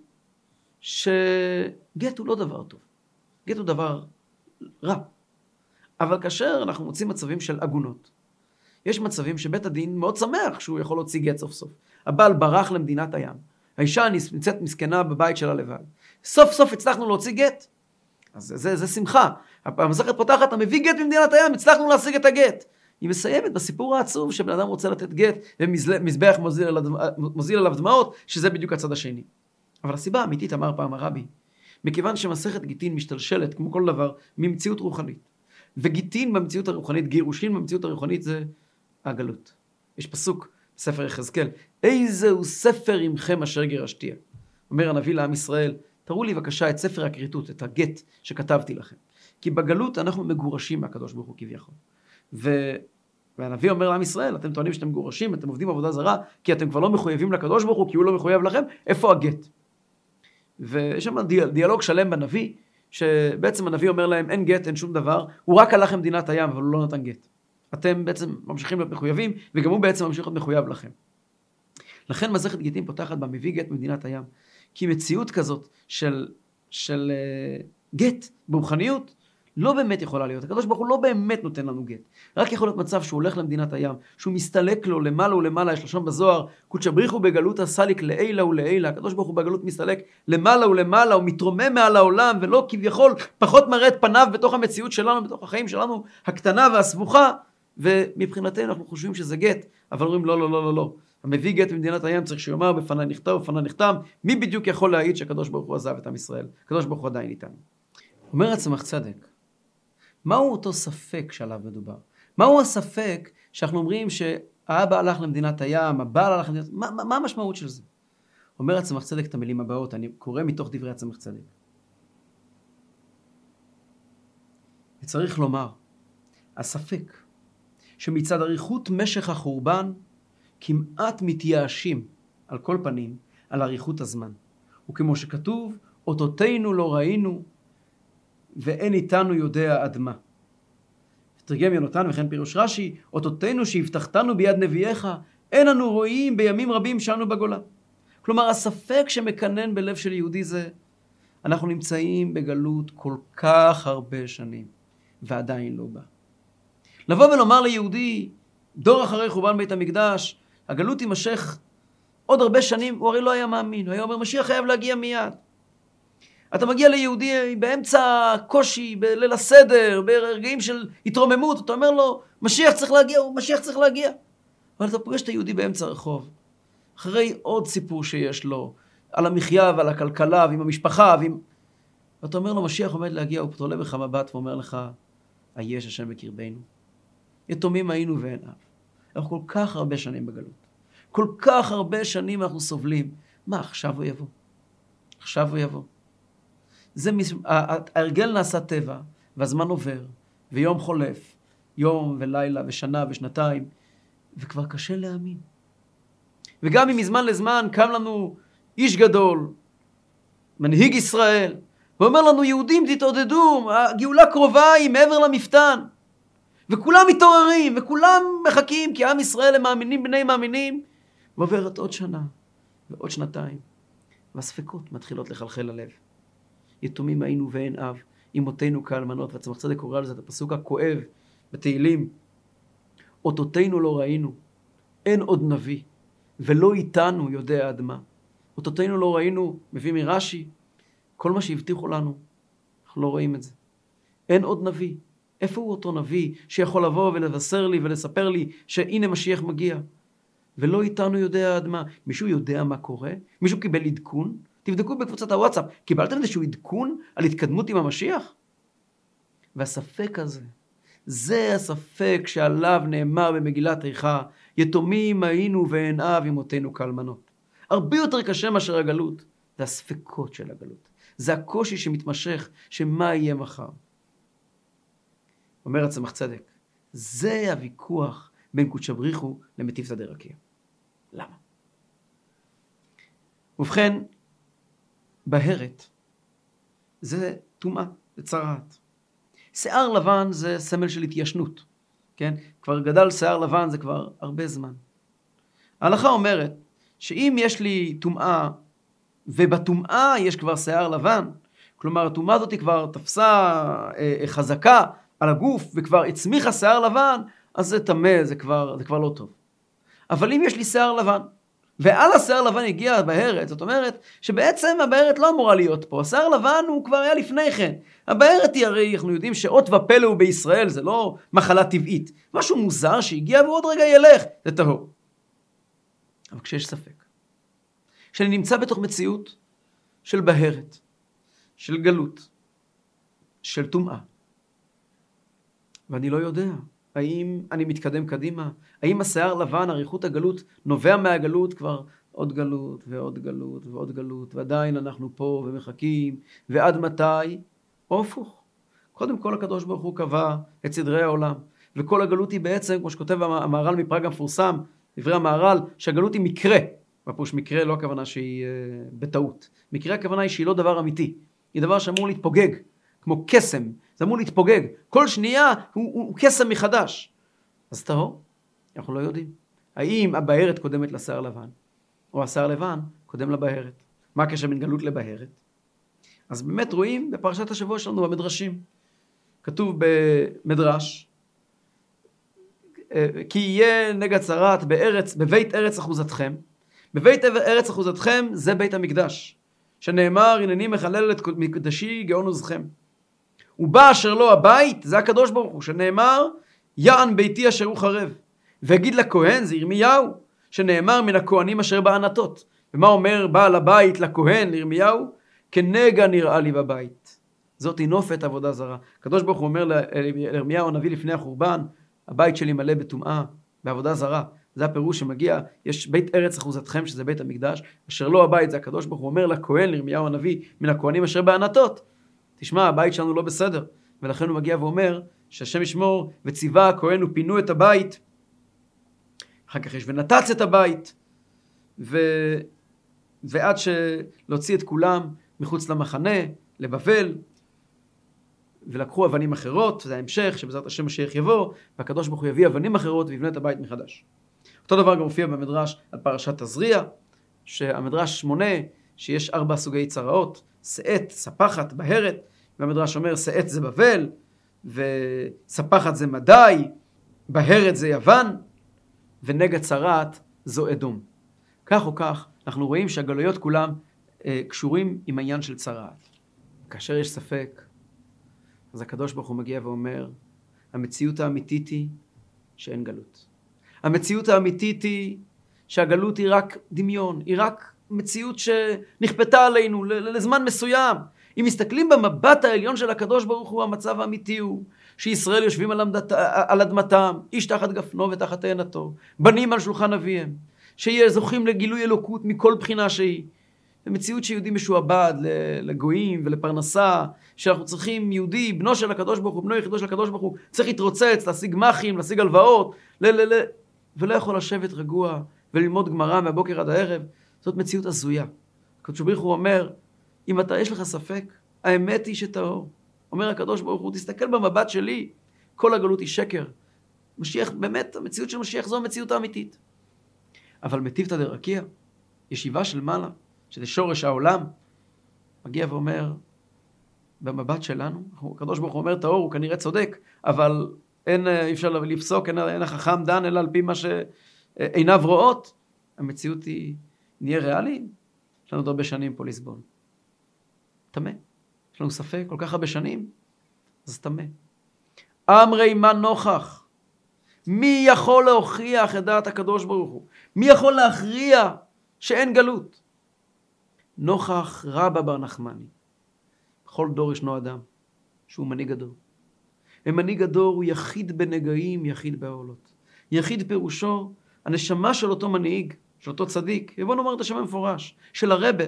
שגט הוא לא דבר טוב. גט הוא דבר רע. אבל כאשר אנחנו מוצאים מצבים של עגונות, יש מצבים שבית הדין מאוד שמח שהוא יכול להוציא גט סוף סוף. הבעל ברח למדינת הים. האישה נמצאת מסכנה בבית שלה לבד. סוף סוף הצלחנו להוציא גט. אז זה, זה, זה שמחה. המסכת פותחת, אתה מביא גט ממדינת הים, הצלחנו להשיג את הגט. היא מסיימת בסיפור העצוב שבן אדם רוצה לתת גט ומזבח מוזיל עליו, דמעות, שזה בדיוק הצד השני. אבל הסיבה האמיתית, אמר פעם הרבי, מכיוון שמסכת גיטין משתלשלת, כמו כל דבר, ממציאות רוחנית. וגיטין במציאות הרוחנית, גירושין במציאות הרוחנית זה הגלות. יש פסוק בספר יחזקאל, איזהו ספר עמכם אשר גירשתיה. אומר הנביא לעם ישראל, תראו לי בבקשה את ספר הכריתות, את הגט שכתבתי לכם. כי בגלות אנחנו מגורשים מהקדוש ברוך הוא כביכול. ו... והנביא אומר לעם ישראל, אתם טוענים שאתם מגורשים, אתם עובדים עבודה זרה, כי אתם כבר לא מחויבים לקדוש ברוך הוא, כי הוא לא מחויב לכם, איפה הגט? ויש שם דיאלוג שלם בנביא, שבעצם הנביא אומר להם, אין גט, אין שום דבר, הוא רק הלך למדינת הים, אבל הוא לא נתן גט. אתם בעצם ממשיכים להיות מחויבים, וגם הוא בעצם ממשיך להיות מחויב לכם. לכן מסכת גיטין פותחת במביא גט ממדינת הים. כי מציאות כזאת של, של uh, גט ברוחניות, לא באמת יכולה להיות. הקדוש ברוך הוא לא באמת נותן לנו גט. רק יכול להיות מצב שהוא הולך למדינת הים, שהוא מסתלק לו למעלה ולמעלה, יש שם בזוהר, קודשא בריחו בגלות הסליק לעילה ולעילה. הקדוש ברוך הוא בגלות מסתלק למעלה ולמעלה, הוא מתרומם מעל העולם, ולא כביכול פחות מראה את פניו בתוך המציאות שלנו, בתוך החיים שלנו, הקטנה והסבוכה, ומבחינתנו אנחנו חושבים שזה גט, אבל אומרים לא, לא, לא, לא, לא. המביא גט ממדינת הים צריך שיאמר בפניי נכתב ובפניי נחתם, מי בדיוק יכול להעיד שהקדוש ברוך הוא עזב את עם ישראל? הקדוש ברוך הוא עדיין איתנו. אומר הצמח צדק, מהו אותו ספק שעליו מדובר? מהו הספק שאנחנו אומרים שהאבא הלך למדינת הים, הבעל הלך למדינת... מה, מה, מה המשמעות של זה? אומר הצמח צדק את המילים הבאות, אני קורא מתוך דברי הצמח צדק. וצריך לומר, הספק שמצד אריכות משך החורבן כמעט מתייאשים, על כל פנים, על אריכות הזמן. וכמו שכתוב, אותותינו לא ראינו, ואין איתנו יודע עד מה. תרגם יונתן וכן פירוש רש"י, אותותינו שהבטחתנו ביד נביאיך, אין אנו רואים בימים רבים שאנו בגולה. כלומר, הספק שמקנן בלב של יהודי זה, אנחנו נמצאים בגלות כל כך הרבה שנים, ועדיין לא בא. לבוא ולומר ליהודי, דור אחרי חורבן בית המקדש, הגלות תימשך עוד הרבה שנים, הוא הרי לא היה מאמין, הוא היה אומר, משיח חייב להגיע מיד. אתה מגיע ליהודי באמצע קושי, בליל הסדר, ברגעים של התרוממות, אתה אומר לו, משיח צריך להגיע, הוא משיח צריך להגיע. אבל אתה פוגש את היהודי באמצע הרחוב, אחרי עוד סיפור שיש לו, על המחיה ועל הכלכלה ועם המשפחה, ועם... ואתה אומר לו, משיח עומד להגיע, הוא תולה בך מבט ואומר לך, היש השם בקרבנו. יתומים היינו ואין אב. אנחנו כל כך הרבה שנים בגלות. כל כך הרבה שנים אנחנו סובלים. מה, עכשיו הוא יבוא? עכשיו הוא יבוא. זה, ההרגל נעשה טבע, והזמן עובר, ויום חולף, יום ולילה ושנה ושנתיים, וכבר קשה להאמין. וגם אם מזמן לזמן קם לנו איש גדול, מנהיג ישראל, ואומר לנו, יהודים תתעודדו, הגאולה קרובה היא מעבר למפתן. וכולם מתעוררים, וכולם מחכים, כי עם ישראל הם מאמינים בני מאמינים. ועוברת עוד שנה, ועוד שנתיים, והספקות מתחילות לחלחל ללב. יתומים היינו ואין אב, אמותינו כאלמנות, והצמח צדק קורא לזה את הפסוק הכואב בתהילים. אותותינו לא ראינו, אין עוד נביא, ולא איתנו יודע עד מה. אותותינו לא ראינו, מביא מרש"י, כל מה שהבטיחו לנו, אנחנו לא רואים את זה. אין עוד נביא, איפה הוא אותו נביא שיכול לבוא ולבשר לי ולספר לי שהנה משיח מגיע? ולא איתנו יודע עד מה. מישהו יודע מה קורה? מישהו קיבל עדכון? תבדקו בקבוצת הוואטסאפ, קיבלתם איזשהו עדכון על התקדמות עם המשיח? והספק הזה, זה הספק שעליו נאמר במגילת איכה, יתומים היינו ואין אב אמותינו כאלמנות. הרבה יותר קשה מאשר הגלות, זה הספקות של הגלות. זה הקושי שמתמשך, שמה יהיה מחר. אומר הצמח צדק, זה הוויכוח בין קודשא בריחו למטיפתא דרקיע. למה? ובכן, בהרת זה טומאה, זה צרעת. שיער לבן זה סמל של התיישנות, כן? כבר גדל שיער לבן זה כבר הרבה זמן. ההלכה אומרת שאם יש לי טומאה ובטומאה יש כבר שיער לבן, כלומר הטומאה הזאת כבר תפסה אה, אה חזקה על הגוף וכבר הצמיחה שיער לבן, אז זה טמא, זה זה כבר לא טוב. אבל אם יש לי שיער לבן, ועל השיער לבן הגיע הבהרת, זאת אומרת שבעצם הבהרת לא אמורה להיות פה, השיער לבן הוא כבר היה לפני כן. הבהרת היא הרי, אנחנו יודעים שאות ופלא הוא בישראל, זה לא מחלה טבעית. משהו מוזר שהגיע ועוד רגע ילך, זה טהור. אבל כשיש ספק, כשאני נמצא בתוך מציאות של בהרת, של גלות, של טומאה, ואני לא יודע האם אני מתקדם קדימה, האם השיער לבן, אריכות הגלות, נובע מהגלות כבר עוד גלות ועוד גלות ועוד גלות, ועדיין אנחנו פה ומחכים, ועד מתי? או הפוך. קודם כל הקדוש ברוך הוא קבע את סדרי העולם, וכל הגלות היא בעצם, כמו שכותב המהר"ל מפראג המפורסם, דברי המהר"ל, שהגלות היא מקרה. בפירוש מקרה לא הכוונה שהיא uh, בטעות. מקרה הכוונה היא שהיא לא דבר אמיתי. היא דבר שאמור להתפוגג, כמו קסם. זה אמור להתפוגג. כל שנייה הוא, הוא, הוא קסם מחדש. אז טהור, אנחנו לא יודעים. האם הבהרת קודמת לשיער לבן, או השיער לבן קודם לבהרת? מה הקשר בין גלות לבהרת? אז באמת רואים בפרשת השבוע שלנו במדרשים. כתוב במדרש, אה, כי יהיה נגע צרת בארץ, בבית ארץ אחוזתכם. בבית ארץ אחוזתכם זה בית המקדש, שנאמר הנני מחלל את מקדשי גאון עוזכם. ובא אשר לו הבית, זה הקדוש ברוך הוא, שנאמר יען ביתי אשר הוא חרב. ויגיד לכהן, זה ירמיהו, שנאמר מן הכהנים אשר בענתות. ומה אומר בעל הבית לכהן, לירמיהו? כנגע נראה לי בבית. זאת היא נופת עבודה זרה. הקדוש ברוך הוא אומר לירמיהו הנביא לפני החורבן, הבית שלי מלא בטומאה, בעבודה זרה. זה הפירוש שמגיע, יש בית ארץ אחוזתכם, שזה בית המקדש, אשר לא הבית, זה הקדוש ברוך הוא אומר לכהן, לירמיהו הנביא, מן הכהנים אשר בענתות. תשמע, הבית שלנו לא בסדר. ולכן הוא מגיע ואומר, שהשם ישמור, וציווה הכהן ופינו את הבית. אחר כך יש ונתץ את הבית. ו... ועד שלהוציא את כולם מחוץ למחנה, לבבל, ולקחו אבנים אחרות, זה ההמשך, שבעזרת השם משיח יבוא, והקדוש ברוך הוא יביא אבנים אחרות ויבנה את הבית מחדש. אותו דבר גם מופיע במדרש על פרשת תזריע, שהמדרש מונה שיש ארבע סוגי צרעות, שאת, ספחת, בהרת, והמדרש אומר שאת זה בבל, וספחת זה מדי, בהרת זה יוון, ונגע צרעת זו אדום. כך או כך, אנחנו רואים שהגלויות כולם אה, קשורים עם העניין של צרעת. כאשר יש ספק, אז הקדוש ברוך הוא מגיע ואומר, המציאות האמיתית היא שאין גלות. המציאות האמיתית היא שהגלות היא רק דמיון, היא רק מציאות שנכפתה עלינו לזמן מסוים. אם מסתכלים במבט העליון של הקדוש ברוך הוא, המצב האמיתי הוא שישראל יושבים על, עמדת, על אדמתם, איש תחת גפנו ותחת תאנתו, בנים על שולחן אביהם, שזוכים לגילוי אלוקות מכל בחינה שהיא. זו מציאות שיהודי משועבד לגויים ולפרנסה, שאנחנו צריכים יהודי, בנו של הקדוש ברוך הוא, בנו יחידו של הקדוש ברוך הוא, צריך להתרוצץ, להשיג מחים, להשיג הלוואות, ל- ל- ל- ולא יכול לשבת רגוע וללמוד גמרא מהבוקר עד הערב. זאת מציאות הזויה. הקדוש ברוך הוא אומר, אם אתה, יש לך ספק, האמת היא שטהור. אומר הקדוש ברוך הוא, תסתכל במבט שלי, כל הגלות היא שקר. משיח, באמת, המציאות של משיח זו המציאות האמיתית. אבל מטיבתא דרקיע, ישיבה של מעלה, שזה שורש העולם, מגיע ואומר, במבט שלנו, הקדוש ברוך הוא אומר טהור, הוא כנראה צודק, אבל אין, אי אפשר לפסוק, אין, אין החכם דן אלא על פי מה שעיניו רואות. המציאות היא, נהיה ריאליים, יש לנו עוד הרבה שנים פה לסבול. טמא. יש לנו ספק כל כך הרבה שנים, אז טמא. אמרי מה נוכח? מי יכול להוכיח את דעת הקדוש ברוך הוא? מי יכול להכריע שאין גלות? נוכח רבא בר נחמני. בכל דור ישנו אדם שהוא מנהיג הדור. ומנהיג הדור הוא יחיד בנגעים, יחיד בעולות. יחיד פירושו הנשמה של אותו מנהיג, של אותו צדיק, ובוא נאמר את השם המפורש, של הרבה.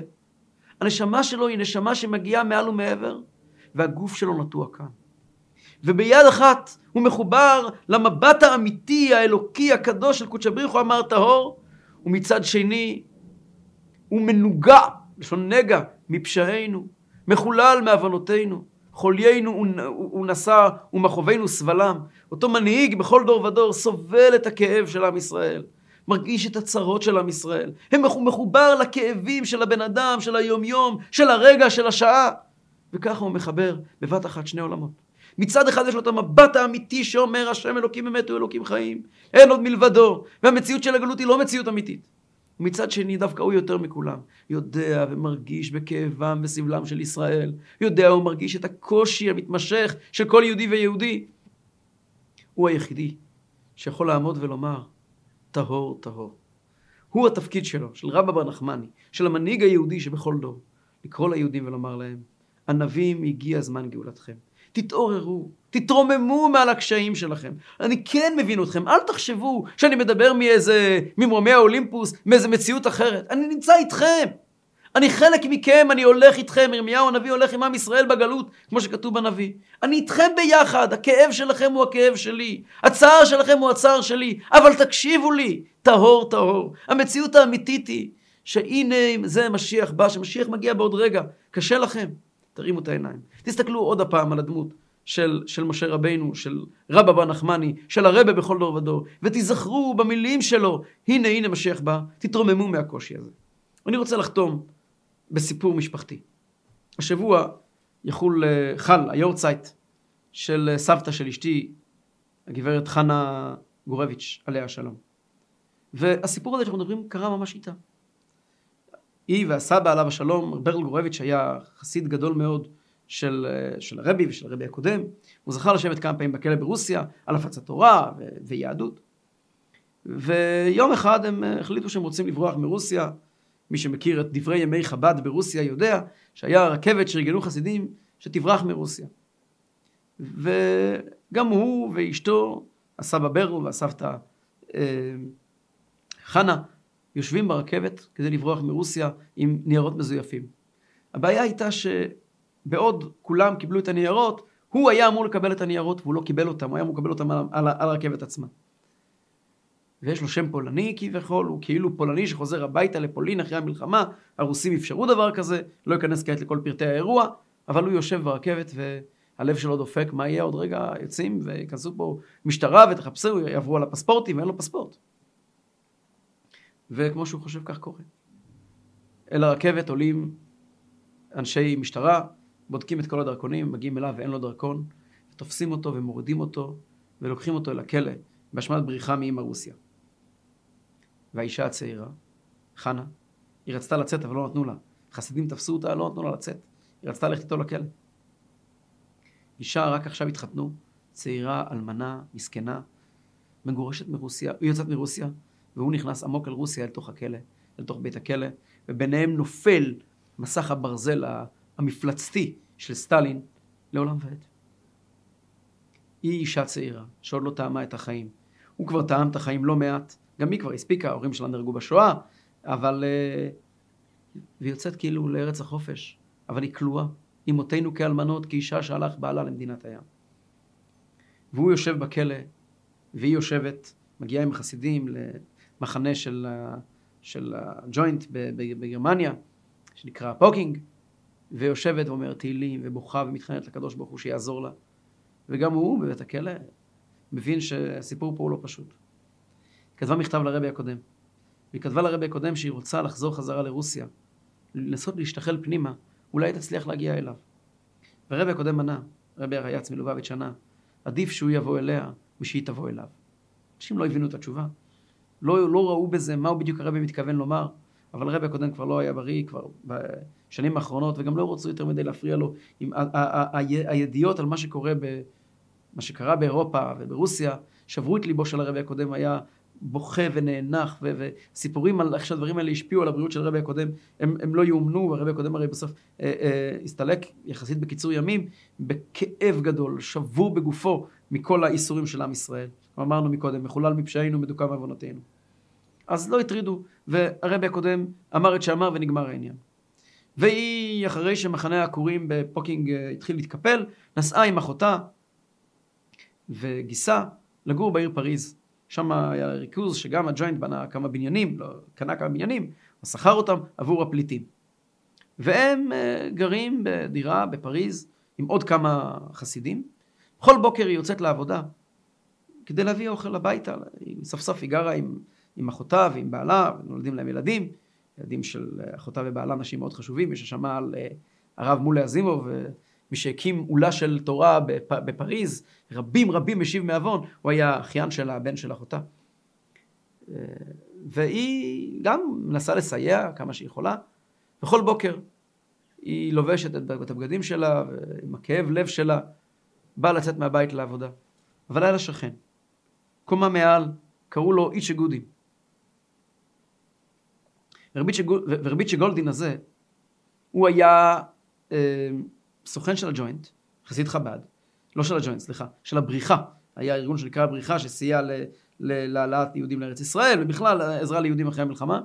הנשמה שלו היא נשמה שמגיעה מעל ומעבר, והגוף שלו נטוע כאן. וביד אחת הוא מחובר למבט האמיתי, האלוקי, הקדוש של קודש הבריחו אמר טהור, ומצד שני הוא מנוגע, לשון נגע, מפשעינו, מחולל מעוונותינו, חוליינו הוא נשא ומחובנו סבלם. אותו מנהיג בכל דור ודור סובל את הכאב של עם ישראל. מרגיש את הצרות של עם ישראל. הם מחובר לכאבים של הבן אדם, של היומיום, של הרגע, של השעה. וככה הוא מחבר בבת אחת שני עולמות. מצד אחד יש לו את המבט האמיתי שאומר השם אלוקים אמת הוא אלוקים חיים. אין עוד מלבדו. והמציאות של הגלות היא לא מציאות אמיתית. ומצד שני דווקא הוא יותר מכולם. יודע ומרגיש בכאבם וסבלם של ישראל. יודע ומרגיש את הקושי המתמשך של כל יהודי ויהודי. הוא היחידי שיכול לעמוד ולומר, טהור, טהור. הוא התפקיד שלו, של רבא בר נחמני, של המנהיג היהודי שבכל דור, לקרוא ליהודים ולומר להם, ענבים הגיע זמן גאולתכם. תתעוררו, תתרוממו מעל הקשיים שלכם. אני כן מבין אתכם, אל תחשבו שאני מדבר מאיזה, ממרומי האולימפוס, מאיזה מציאות אחרת. אני נמצא איתכם. אני חלק מכם, אני הולך איתכם, ירמיהו הנביא הולך עם עם ישראל בגלות, כמו שכתוב בנביא. אני איתכם ביחד, הכאב שלכם הוא הכאב שלי, הצער שלכם הוא הצער שלי, אבל תקשיבו לי, טהור טהור. המציאות האמיתית היא שהנה זה משיח בא, שמשיח מגיע בעוד רגע. קשה לכם, תרימו את העיניים. תסתכלו עוד הפעם על הדמות של, של משה רבינו, של רבא בר נחמני, של הרבה בכל דור ודור, ותיזכרו במילים שלו, הנה הנה משיח בא, תתרוממו מהקושי הזה. אני רוצה לחתום בסיפור משפחתי. השבוע יחול, אה, חל היורצייט של אה, סבתא של אשתי, הגברת חנה גורביץ', עליה השלום. והסיפור הזה שאנחנו מדברים קרה ממש איתה. היא והסבא עליו השלום, ברל גורביץ' היה חסיד גדול מאוד של, אה, של הרבי ושל הרבי הקודם. הוא זכה לשבת כמה פעמים בכלא ברוסיה על הפצת תורה ו- ויהדות. ויום אחד הם החליטו שהם רוצים לברוח מרוסיה מי שמכיר את דברי ימי חב"ד ברוסיה יודע שהיה רכבת שארגנו חסידים שתברח מרוסיה. וגם הוא ואשתו, הסבא ברל והסבתא אה, חנה, יושבים ברכבת כדי לברוח מרוסיה עם ניירות מזויפים. הבעיה הייתה שבעוד כולם קיבלו את הניירות, הוא היה אמור לקבל את הניירות והוא לא קיבל אותם, הוא היה אמור לקבל אותם על, על, על הרכבת עצמה. ויש לו שם פולני כביכול, הוא כאילו פולני שחוזר הביתה לפולין אחרי המלחמה, הרוסים אפשרו דבר כזה, לא אכנס כעת לכל פרטי האירוע, אבל הוא יושב ברכבת והלב שלו דופק, מה יהיה עוד רגע יוצאים ויכנסו פה משטרה ותחפשו, יעברו על הפספורטים ואין לו פספורט. וכמו שהוא חושב כך קורה. אל הרכבת עולים אנשי משטרה, בודקים את כל הדרכונים, מגיעים אליו ואין לו דרכון, תופסים אותו ומורידים אותו ולוקחים אותו אל הכלא באשמת בריחה מאמא רוסיה. והאישה הצעירה, חנה, היא רצתה לצאת אבל לא נתנו לה. חסידים תפסו אותה, לא נתנו לה לצאת. היא רצתה ללכת איתו לכלא. אישה רק עכשיו התחתנו, צעירה, אלמנה, מסכנה, מגורשת מרוסיה, היא יוצאת מרוסיה, והוא נכנס עמוק אל רוסיה, אל תוך הכלא, אל תוך בית הכלא, וביניהם נופל מסך הברזל המפלצתי של סטלין לעולם ועד. היא אישה צעירה, שעוד לא טעמה את החיים. הוא כבר טעם את החיים לא מעט, גם היא כבר הספיקה, ההורים שלה נהרגו בשואה, אבל... אה, והיא יוצאת כאילו לארץ החופש, אבל היא כלואה. אמותינו כאלמנות, כאישה שהלך בעלה למדינת הים. והוא יושב בכלא, והיא יושבת, מגיעה עם חסידים למחנה של, של הג'וינט בגרמניה, שנקרא פוקינג, ויושבת ואומרת תהילים, ובוכה ומתחננת לקדוש ברוך הוא שיעזור לה. וגם הוא בבית הכלא מבין שהסיפור פה הוא לא פשוט. כתבה מכתב לרבי הקודם. והיא כתבה לרבי הקודם שהיא רוצה לחזור חזרה לרוסיה, לנסות להשתחל פנימה, אולי תצליח להגיע אליו. והרבי הקודם ענה, רבי הרייץ מלובביץ' ענה, עדיף שהוא יבוא אליה משהיא תבוא אליו. אנשים לא הבינו את התשובה. לא, לא ראו בזה מה בדיוק הרבי מתכוון לומר, אבל הרבי הקודם כבר לא היה בריא, כבר בשנים האחרונות, וגם לא רצו יותר מדי להפריע לו עם הידיעות על מה שקורה, ב, מה שקרה באירופה וברוסיה, שברו את ליבו של הרבי הקודם, היה בוכה ונאנח, וסיפורים על איך שהדברים האלה השפיעו על הבריאות של הרבי הקודם, הם, הם לא יאומנו, הרבי הקודם הרי בסוף אה, אה, הסתלק יחסית בקיצור ימים, בכאב גדול, שבור בגופו מכל הייסורים של עם ישראל. אמרנו מקודם, מחולל מפשעינו, מדוכא מעוונותינו. אז לא הטרידו, והרבי הקודם אמר את שאמר ונגמר העניין. והיא, אחרי שמחנה העקורים בפוקינג אה, התחיל להתקפל, נסעה עם אחותה וגיסה לגור בעיר פריז. שם היה ריכוז שגם הג'וינט בנה כמה בניינים, לא, קנה כמה בניינים, הוא שכר אותם עבור הפליטים. והם אה, גרים בדירה בפריז עם עוד כמה חסידים. בכל בוקר היא יוצאת לעבודה כדי להביא אוכל הביתה. סוף סוף היא גרה עם עם אחותה ועם בעלה, ונולדים להם ילדים, ילדים של אחותה ובעלה אנשים מאוד חשובים, מי ששמע על אה, הרב מולי אזימוב, מי שהקים עולה של תורה בפ, בפריז, רבים רבים משיב מעוון, הוא היה אחיין של הבן של אחותה. אה, והיא גם מנסה לסייע כמה שהיא יכולה. בכל בוקר היא לובשת את הבגדים שלה, עם הכאב לב שלה, באה לצאת מהבית לעבודה. אבל היה לה שכן. קומה מעל, קראו לו איצ'ה גודין. ורביצ'ה גולדין הזה, הוא היה אה, סוכן של הג'וינט, חסיד חב"ד, לא של הג'וינט, סליחה, של הבריחה. היה ארגון שנקרא הבריחה, שסייע להעלאת יהודים לארץ ישראל, ובכלל עזרה ליהודים אחרי המלחמה.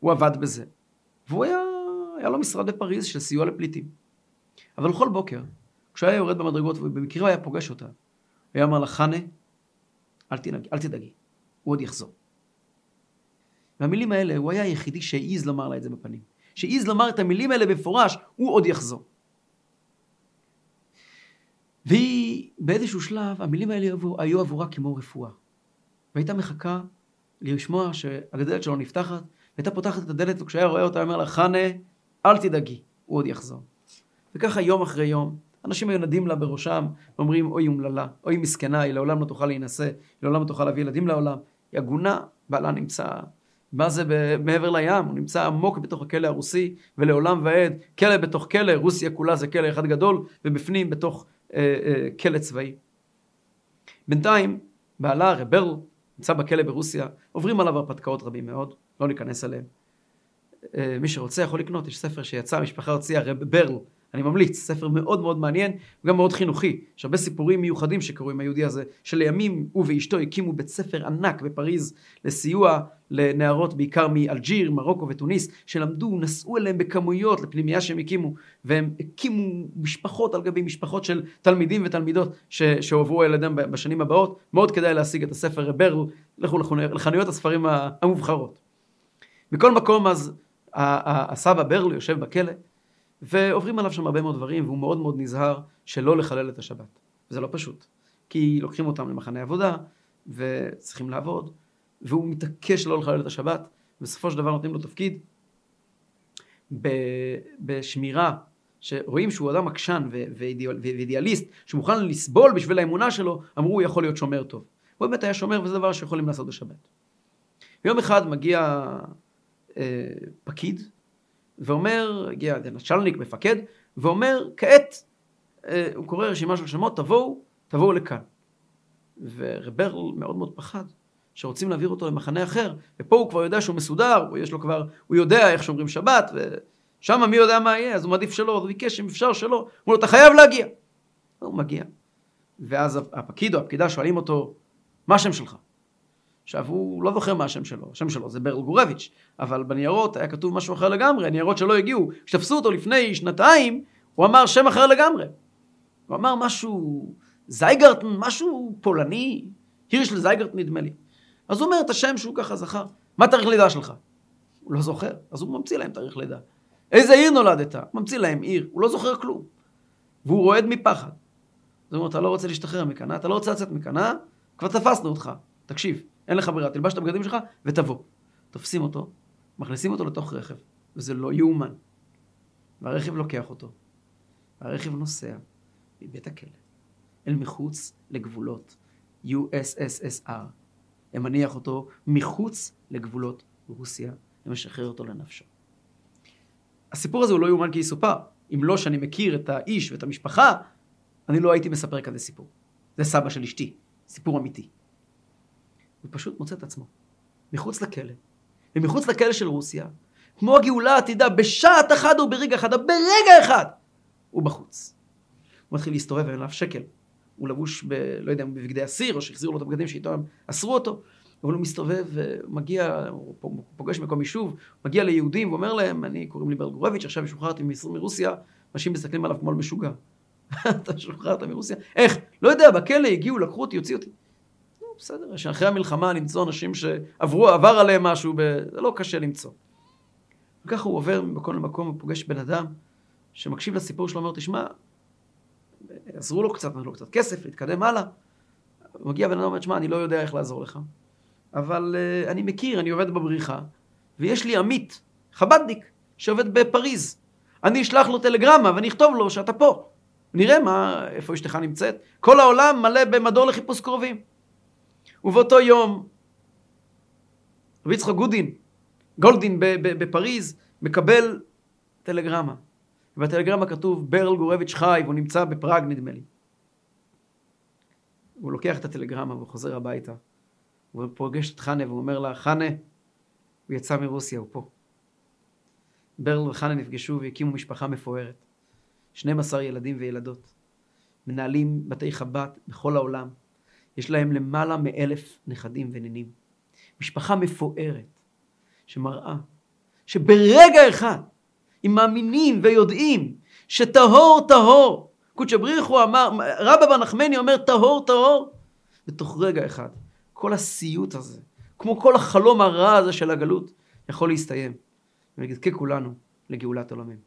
הוא עבד בזה. והוא היה, היה לו משרד בפריז של סיוע לפליטים. אבל כל בוקר, כשהוא היה יורד במדרגות, ובמקרה הוא היה פוגש אותה, הוא היה אומר לה, חנה, אל אל תדאגי, הוא עוד יחזור. והמילים האלה, הוא היה היחידי שהעז לומר לה את זה בפנים. שהעז לומר את המילים האלה במפורש, הוא עוד יחזור. והיא, באיזשהו שלב, המילים האלה היו עבורה כמו רפואה. והייתה מחכה לשמוע שהדלת שלו נפתחת, והייתה פותחת את הדלת, וכשהיה רואה אותה, אומר לה, חנה, אל תדאגי, הוא עוד יחזור. וככה יום אחרי יום, אנשים היו נדים לה בראשם, ואומרים, אוי אומללה, אוי מסכנה, היא לעולם לא תוכל להינשא, היא לעולם לא תוכל להביא ילדים לעולם. היא עגונה, בעלה נמצא, מה זה מעבר לים? הוא נמצא עמוק בתוך הכלא הרוסי, ולעולם ועד, כלא בתוך כלא, רוסיה כולה זה כלא אחד גדול, ובפנים בתוך כלא צבאי. בינתיים, בעלה, רברל, נמצא בכלא ברוסיה, עוברים עליו הרפתקאות רבים מאוד, לא ניכנס אליהם. אה, מי שרוצה יכול לקנות, יש ספר שיצא, המשפחה הוציאה, רב ברל, אני ממליץ, ספר מאוד מאוד מעניין, וגם מאוד חינוכי. יש הרבה סיפורים מיוחדים שקרו עם היהודי הזה, שלימים הוא ואשתו הקימו בית ספר ענק בפריז לסיוע לנערות בעיקר מאלג'יר, מרוקו ותוניס, שלמדו, נסעו אליהם בכמויות לפנימייה שהם הקימו, והם הקימו משפחות על גבי משפחות של תלמידים ותלמידות שהועברו על ידם בשנים הבאות. מאוד כדאי להשיג את הספר ברל, לכו לחנויות הספרים המובחרות. מכל מקום אז הסבא ברל יושב בכלא, ועוברים עליו שם הרבה מאוד דברים, והוא מאוד מאוד נזהר שלא לחלל את השבת. וזה לא פשוט, כי לוקחים אותם למחנה עבודה, וצריכים לעבוד, והוא מתעקש לא לחלל את השבת, ובסופו של דבר נותנים לו תפקיד בשמירה, שרואים שהוא אדם עקשן ואידיאליסט, שמוכן לסבול בשביל האמונה שלו, אמרו הוא יכול להיות שומר טוב. הוא באמת היה שומר, וזה דבר שיכולים לעשות בשבת. ויום אחד מגיע אה, פקיד, ואומר, הגיע נשלניק, מפקד, ואומר, כעת, אה, הוא קורא רשימה של שמות, תבואו, תבואו לכאן. ורברל מאוד מאוד פחד, שרוצים להעביר אותו למחנה אחר, ופה הוא כבר יודע שהוא מסודר, יש לו כבר, הוא יודע איך שומרים שבת, ושם מי יודע מה יהיה, אז הוא מעדיף שלא, אז הוא ביקש אם אפשר שלא, אומר לו, אתה חייב להגיע. הוא מגיע. ואז הפקיד או הפקידה שואלים אותו, מה השם שלך? עכשיו, הוא לא זוכר מה השם שלו, השם שלו זה ברל גורביץ', אבל בניירות היה כתוב משהו אחר לגמרי, ניירות שלא הגיעו. כשתפסו אותו לפני שנתיים, הוא אמר שם אחר לגמרי. הוא אמר משהו, זייגרטן, משהו פולני, הירש לזייגרטן נדמה לי. אז הוא אומר את השם שהוא ככה זכר. מה תאריך לידה שלך? הוא לא זוכר, אז הוא ממציא להם תאריך לידה. איזה עיר נולדת? ממציא להם עיר, הוא לא זוכר כלום. והוא רועד מפחד. זאת אומרת, אתה לא רוצה להשתחרר מכאן, אתה לא רוצה לצאת מכאן, אה? כבר תפסנו אותך. תקשיב, אין לך ברירה, תלבש את הבגדים שלך ותבוא. תופסים אותו, מכניסים אותו לתוך רכב, וזה לא יאומן. והרכב לוקח אותו, והרכב נוסע מבית הכלא אל מחוץ לגבולות USSSR. הם מניח אותו מחוץ לגבולות רוסיה, ומשחרר אותו לנפשו. הסיפור הזה הוא לא יאומן כי יסופר. אם לא שאני מכיר את האיש ואת המשפחה, אני לא הייתי מספר כזה סיפור. זה סבא של אשתי, סיפור אמיתי. הוא פשוט מוצא את עצמו מחוץ לכלא, ומחוץ לכלא של רוסיה, כמו הגאולה העתידה, בשעת אחת או ברגע אחד, ברגע אחד, הוא בחוץ. הוא מתחיל להסתובב, אין עליו שקל. הוא לבוש ב... לא יודע, בבגדי אסיר, או שהחזירו לו את הבגדים שאיתו הם אסרו אותו, אבל הוא מסתובב, ומגיע, הוא פוגש מקום יישוב, מגיע ליהודים ואומר להם, אני קוראים לי ברגורביץ', עכשיו שוחררתי מרוסיה, אנשים מסתכלים עליו כמו על משוגע. אתה שוחררת מרוסיה? איך? לא יודע, בכלא הגיעו, לקחו אותי, הוציאו אותי. בסדר, שאחרי המלחמה למצוא אנשים שעברו, עבר עליהם משהו, ב... זה לא קשה למצוא. וככה הוא עובר ממקום למקום ופוגש בן אדם שמקשיב לסיפור שלו, אומר, תשמע, עזרו לו קצת, נתנו לו קצת כסף, להתקדם הלאה. מגיע בן אדם ואומר, תשמע, אני לא יודע איך לעזור לך, אבל uh, אני מכיר, אני עובד בבריחה, ויש לי עמית, חבדניק, שעובד בפריז. אני אשלח לו טלגרמה ואני אכתוב לו שאתה פה. נראה מה, איפה אשתך נמצאת. כל העולם מלא במדור לחיפוש קרובים. ובאותו יום רבי יצחק גודין, גולדין בפריז, מקבל טלגרמה. ובטלגרמה כתוב ברל גורביץ' חי, והוא נמצא בפראג נדמה לי. הוא לוקח את הטלגרמה והוא חוזר הביתה. הוא פוגש את חנה והוא אומר לה, חנה, הוא יצא מרוסיה, הוא פה. ברל וחנה נפגשו והקימו משפחה מפוארת. 12 ילדים וילדות. מנהלים בתי חב"ד בכל העולם. יש להם למעלה מאלף נכדים ונינים. משפחה מפוארת, שמראה שברגע אחד, אם מאמינים ויודעים שטהור טהור, קודשא בריחו אמר, רבא בר נחמני אומר טהור טהור, בתוך רגע אחד, כל הסיוט הזה, כמו כל החלום הרע הזה של הגלות, יכול להסתיים. ונזכה כולנו לגאולת עולמנו.